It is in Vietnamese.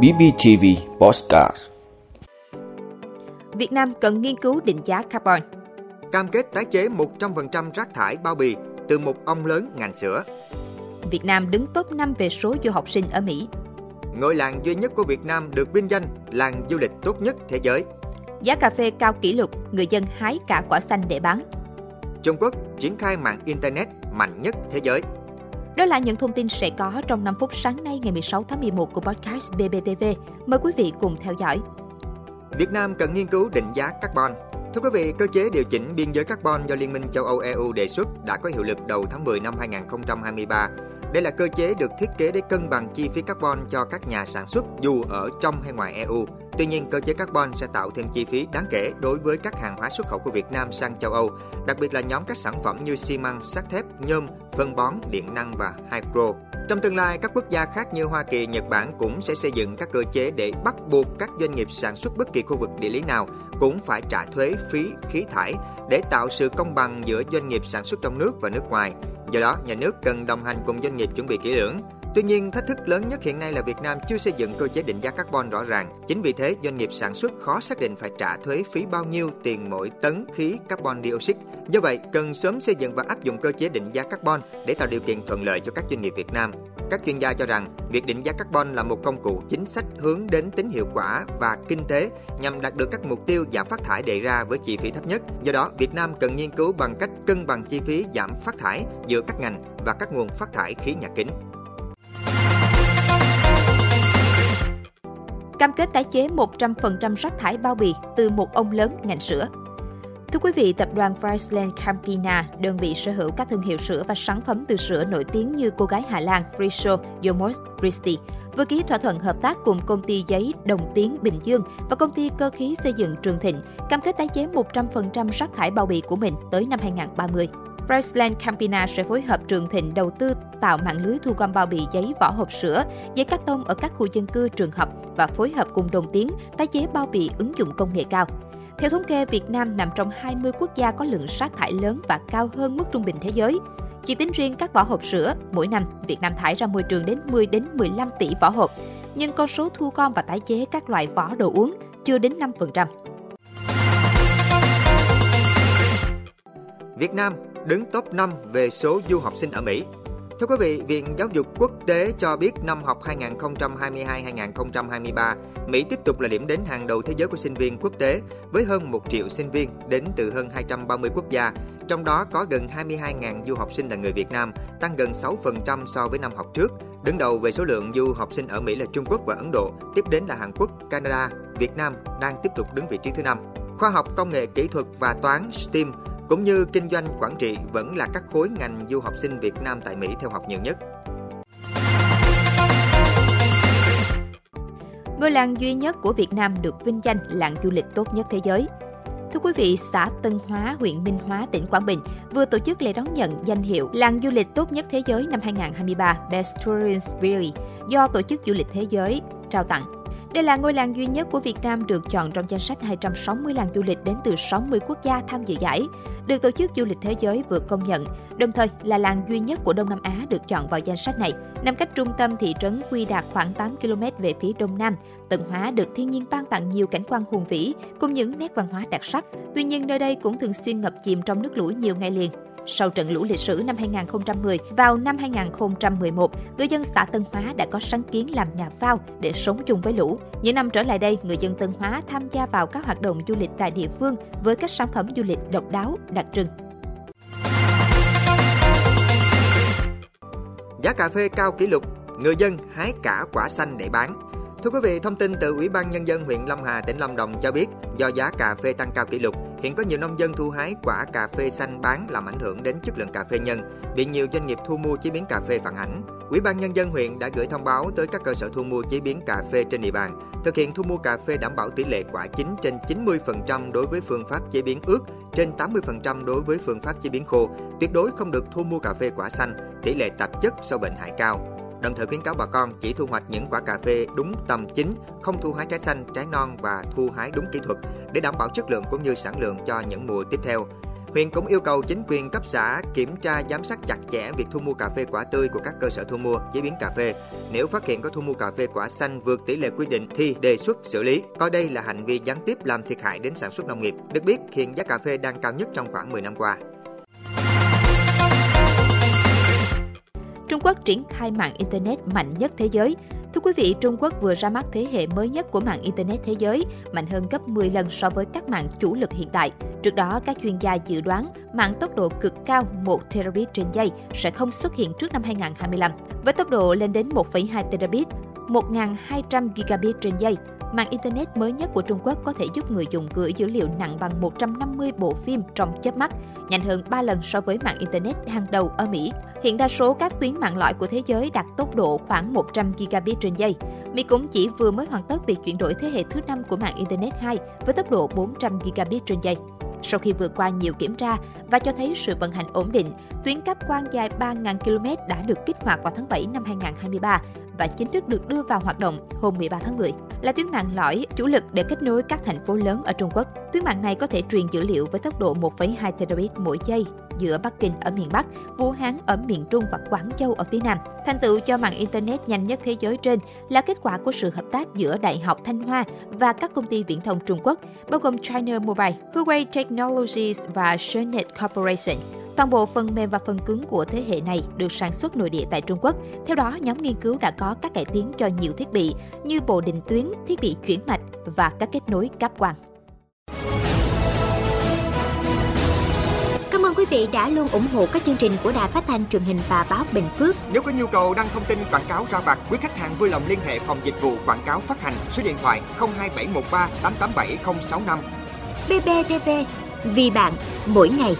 BBTV Postcard Việt Nam cần nghiên cứu định giá carbon. Cam kết tái chế 100% rác thải bao bì từ một ông lớn ngành sữa. Việt Nam đứng top 5 về số du học sinh ở Mỹ. Ngôi làng duy nhất của Việt Nam được vinh danh làng du lịch tốt nhất thế giới. Giá cà phê cao kỷ lục, người dân hái cả quả xanh để bán. Trung Quốc triển khai mạng Internet mạnh nhất thế giới. Đó là những thông tin sẽ có trong 5 phút sáng nay ngày 16 tháng 11 của podcast BBTV. Mời quý vị cùng theo dõi. Việt Nam cần nghiên cứu định giá carbon. Thưa quý vị, cơ chế điều chỉnh biên giới carbon do Liên minh châu Âu EU đề xuất đã có hiệu lực đầu tháng 10 năm 2023. Đây là cơ chế được thiết kế để cân bằng chi phí carbon cho các nhà sản xuất dù ở trong hay ngoài EU. Tuy nhiên, cơ chế carbon sẽ tạo thêm chi phí đáng kể đối với các hàng hóa xuất khẩu của Việt Nam sang châu Âu, đặc biệt là nhóm các sản phẩm như xi măng, sắt thép, nhôm, phân bón, điện năng và hydro. Trong tương lai, các quốc gia khác như Hoa Kỳ, Nhật Bản cũng sẽ xây dựng các cơ chế để bắt buộc các doanh nghiệp sản xuất bất kỳ khu vực địa lý nào cũng phải trả thuế phí khí thải để tạo sự công bằng giữa doanh nghiệp sản xuất trong nước và nước ngoài. Do đó, nhà nước cần đồng hành cùng doanh nghiệp chuẩn bị kỹ lưỡng. Tuy nhiên, thách thức lớn nhất hiện nay là Việt Nam chưa xây dựng cơ chế định giá carbon rõ ràng. Chính vì thế, doanh nghiệp sản xuất khó xác định phải trả thuế phí bao nhiêu tiền mỗi tấn khí carbon dioxide. Do vậy, cần sớm xây dựng và áp dụng cơ chế định giá carbon để tạo điều kiện thuận lợi cho các doanh nghiệp Việt Nam. Các chuyên gia cho rằng, việc định giá carbon là một công cụ chính sách hướng đến tính hiệu quả và kinh tế nhằm đạt được các mục tiêu giảm phát thải đề ra với chi phí thấp nhất. Do đó, Việt Nam cần nghiên cứu bằng cách cân bằng chi phí giảm phát thải giữa các ngành và các nguồn phát thải khí nhà kính. Cam kết tái chế 100% rác thải bao bì từ một ông lớn ngành sữa. Thưa quý vị, tập đoàn Friesland Campina, đơn vị sở hữu các thương hiệu sữa và sản phẩm từ sữa nổi tiếng như cô gái Hà Lan Friso Yomos Christie, vừa ký thỏa thuận hợp tác cùng công ty giấy Đồng Tiến Bình Dương và công ty cơ khí xây dựng Trường Thịnh, cam kết tái chế 100% rác thải bao bì của mình tới năm 2030. Friesland Campina sẽ phối hợp Trường Thịnh đầu tư tạo mạng lưới thu gom bao bì giấy vỏ hộp sữa, giấy cắt tông ở các khu dân cư, trường học và phối hợp cùng Đồng Tiến tái chế bao bì ứng dụng công nghệ cao. Theo thống kê, Việt Nam nằm trong 20 quốc gia có lượng rác thải lớn và cao hơn mức trung bình thế giới. Chỉ tính riêng các vỏ hộp sữa, mỗi năm Việt Nam thải ra môi trường đến 10 đến 15 tỷ vỏ hộp, nhưng con số thu gom và tái chế các loại vỏ đồ uống chưa đến 5%. Việt Nam đứng top 5 về số du học sinh ở Mỹ. Thưa quý vị, Viện Giáo dục Quốc tế cho biết năm học 2022-2023, Mỹ tiếp tục là điểm đến hàng đầu thế giới của sinh viên quốc tế với hơn 1 triệu sinh viên đến từ hơn 230 quốc gia, trong đó có gần 22.000 du học sinh là người Việt Nam, tăng gần 6% so với năm học trước. Đứng đầu về số lượng du học sinh ở Mỹ là Trung Quốc và Ấn Độ, tiếp đến là Hàn Quốc, Canada, Việt Nam đang tiếp tục đứng vị trí thứ năm. Khoa học, công nghệ, kỹ thuật và toán STEAM cũng như kinh doanh quản trị vẫn là các khối ngành du học sinh Việt Nam tại Mỹ theo học nhiều nhất. Ngôi làng duy nhất của Việt Nam được vinh danh làng du lịch tốt nhất thế giới. Thưa quý vị, xã Tân Hóa, huyện Minh Hóa, tỉnh Quảng Bình vừa tổ chức lễ đón nhận danh hiệu Làng du lịch tốt nhất thế giới năm 2023 Best Tourism Village do Tổ chức Du lịch Thế giới trao tặng. Đây là ngôi làng duy nhất của Việt Nam được chọn trong danh sách 260 làng du lịch đến từ 60 quốc gia tham dự giải, được Tổ chức Du lịch Thế giới vừa công nhận, đồng thời là làng duy nhất của Đông Nam Á được chọn vào danh sách này. Nằm cách trung tâm thị trấn Quy Đạt khoảng 8 km về phía đông nam, tận Hóa được thiên nhiên ban tặng nhiều cảnh quan hùng vĩ cùng những nét văn hóa đặc sắc. Tuy nhiên nơi đây cũng thường xuyên ngập chìm trong nước lũ nhiều ngày liền. Sau trận lũ lịch sử năm 2010, vào năm 2011, người dân xã Tân Hóa đã có sáng kiến làm nhà phao để sống chung với lũ. Những năm trở lại đây, người dân Tân Hóa tham gia vào các hoạt động du lịch tại địa phương với các sản phẩm du lịch độc đáo, đặc trưng. Giá cà phê cao kỷ lục, người dân hái cả quả xanh để bán. Thưa quý vị, thông tin từ Ủy ban Nhân dân huyện Lâm Hà, tỉnh Lâm Đồng cho biết, do giá cà phê tăng cao kỷ lục, hiện có nhiều nông dân thu hái quả cà phê xanh bán làm ảnh hưởng đến chất lượng cà phê nhân, bị nhiều doanh nghiệp thu mua chế biến cà phê phản ánh. Ủy ban Nhân dân huyện đã gửi thông báo tới các cơ sở thu mua chế biến cà phê trên địa bàn, thực hiện thu mua cà phê đảm bảo tỷ lệ quả chín trên 90% đối với phương pháp chế biến ướt, trên 80% đối với phương pháp chế biến khô, tuyệt đối không được thu mua cà phê quả xanh, tỷ lệ tạp chất sâu bệnh hại cao đồng thời khuyến cáo bà con chỉ thu hoạch những quả cà phê đúng tầm chín, không thu hái trái xanh, trái non và thu hái đúng kỹ thuật để đảm bảo chất lượng cũng như sản lượng cho những mùa tiếp theo. Huyện cũng yêu cầu chính quyền cấp xã kiểm tra giám sát chặt chẽ việc thu mua cà phê quả tươi của các cơ sở thu mua chế biến cà phê. Nếu phát hiện có thu mua cà phê quả xanh vượt tỷ lệ quy định thì đề xuất xử lý, coi đây là hành vi gián tiếp làm thiệt hại đến sản xuất nông nghiệp. Được biết, hiện giá cà phê đang cao nhất trong khoảng 10 năm qua. Trung Quốc triển khai mạng Internet mạnh nhất thế giới. Thưa quý vị, Trung Quốc vừa ra mắt thế hệ mới nhất của mạng Internet thế giới, mạnh hơn gấp 10 lần so với các mạng chủ lực hiện tại. Trước đó, các chuyên gia dự đoán mạng tốc độ cực cao 1 terabit trên giây sẽ không xuất hiện trước năm 2025. Với tốc độ lên đến 1,2 terabit, 1.200 gigabit trên giây, Mạng Internet mới nhất của Trung Quốc có thể giúp người dùng gửi dữ liệu nặng bằng 150 bộ phim trong chớp mắt, nhanh hơn 3 lần so với mạng Internet hàng đầu ở Mỹ. Hiện đa số các tuyến mạng lõi của thế giới đạt tốc độ khoảng 100 gigabit trên giây. Mỹ cũng chỉ vừa mới hoàn tất việc chuyển đổi thế hệ thứ năm của mạng Internet 2 với tốc độ 400 gigabit trên giây. Sau khi vượt qua nhiều kiểm tra và cho thấy sự vận hành ổn định, tuyến cáp quang dài 3.000 km đã được kích hoạt vào tháng 7 năm 2023 và chính thức được đưa vào hoạt động hôm 13 tháng 10. Là tuyến mạng lõi chủ lực để kết nối các thành phố lớn ở Trung Quốc. Tuyến mạng này có thể truyền dữ liệu với tốc độ 1,2 terabit mỗi giây giữa Bắc Kinh ở miền Bắc, Vũ Hán ở miền Trung và Quảng Châu ở phía Nam. Thành tựu cho mạng Internet nhanh nhất thế giới trên là kết quả của sự hợp tác giữa Đại học Thanh Hoa và các công ty viễn thông Trung Quốc, bao gồm China Mobile, Huawei Technologies và Shellnet Corporation. Toàn bộ phần mềm và phần cứng của thế hệ này được sản xuất nội địa tại Trung Quốc. Theo đó, nhóm nghiên cứu đã có các cải tiến cho nhiều thiết bị như bộ định tuyến, thiết bị chuyển mạch và các kết nối cáp quang. Cảm ơn quý vị đã luôn ủng hộ các chương trình của Đài Phát thanh truyền hình và báo Bình Phước. Nếu có nhu cầu đăng thông tin quảng cáo ra vặt, quý khách hàng vui lòng liên hệ phòng dịch vụ quảng cáo phát hành số điện thoại 02713 887065. BBTV, vì bạn, mỗi ngày.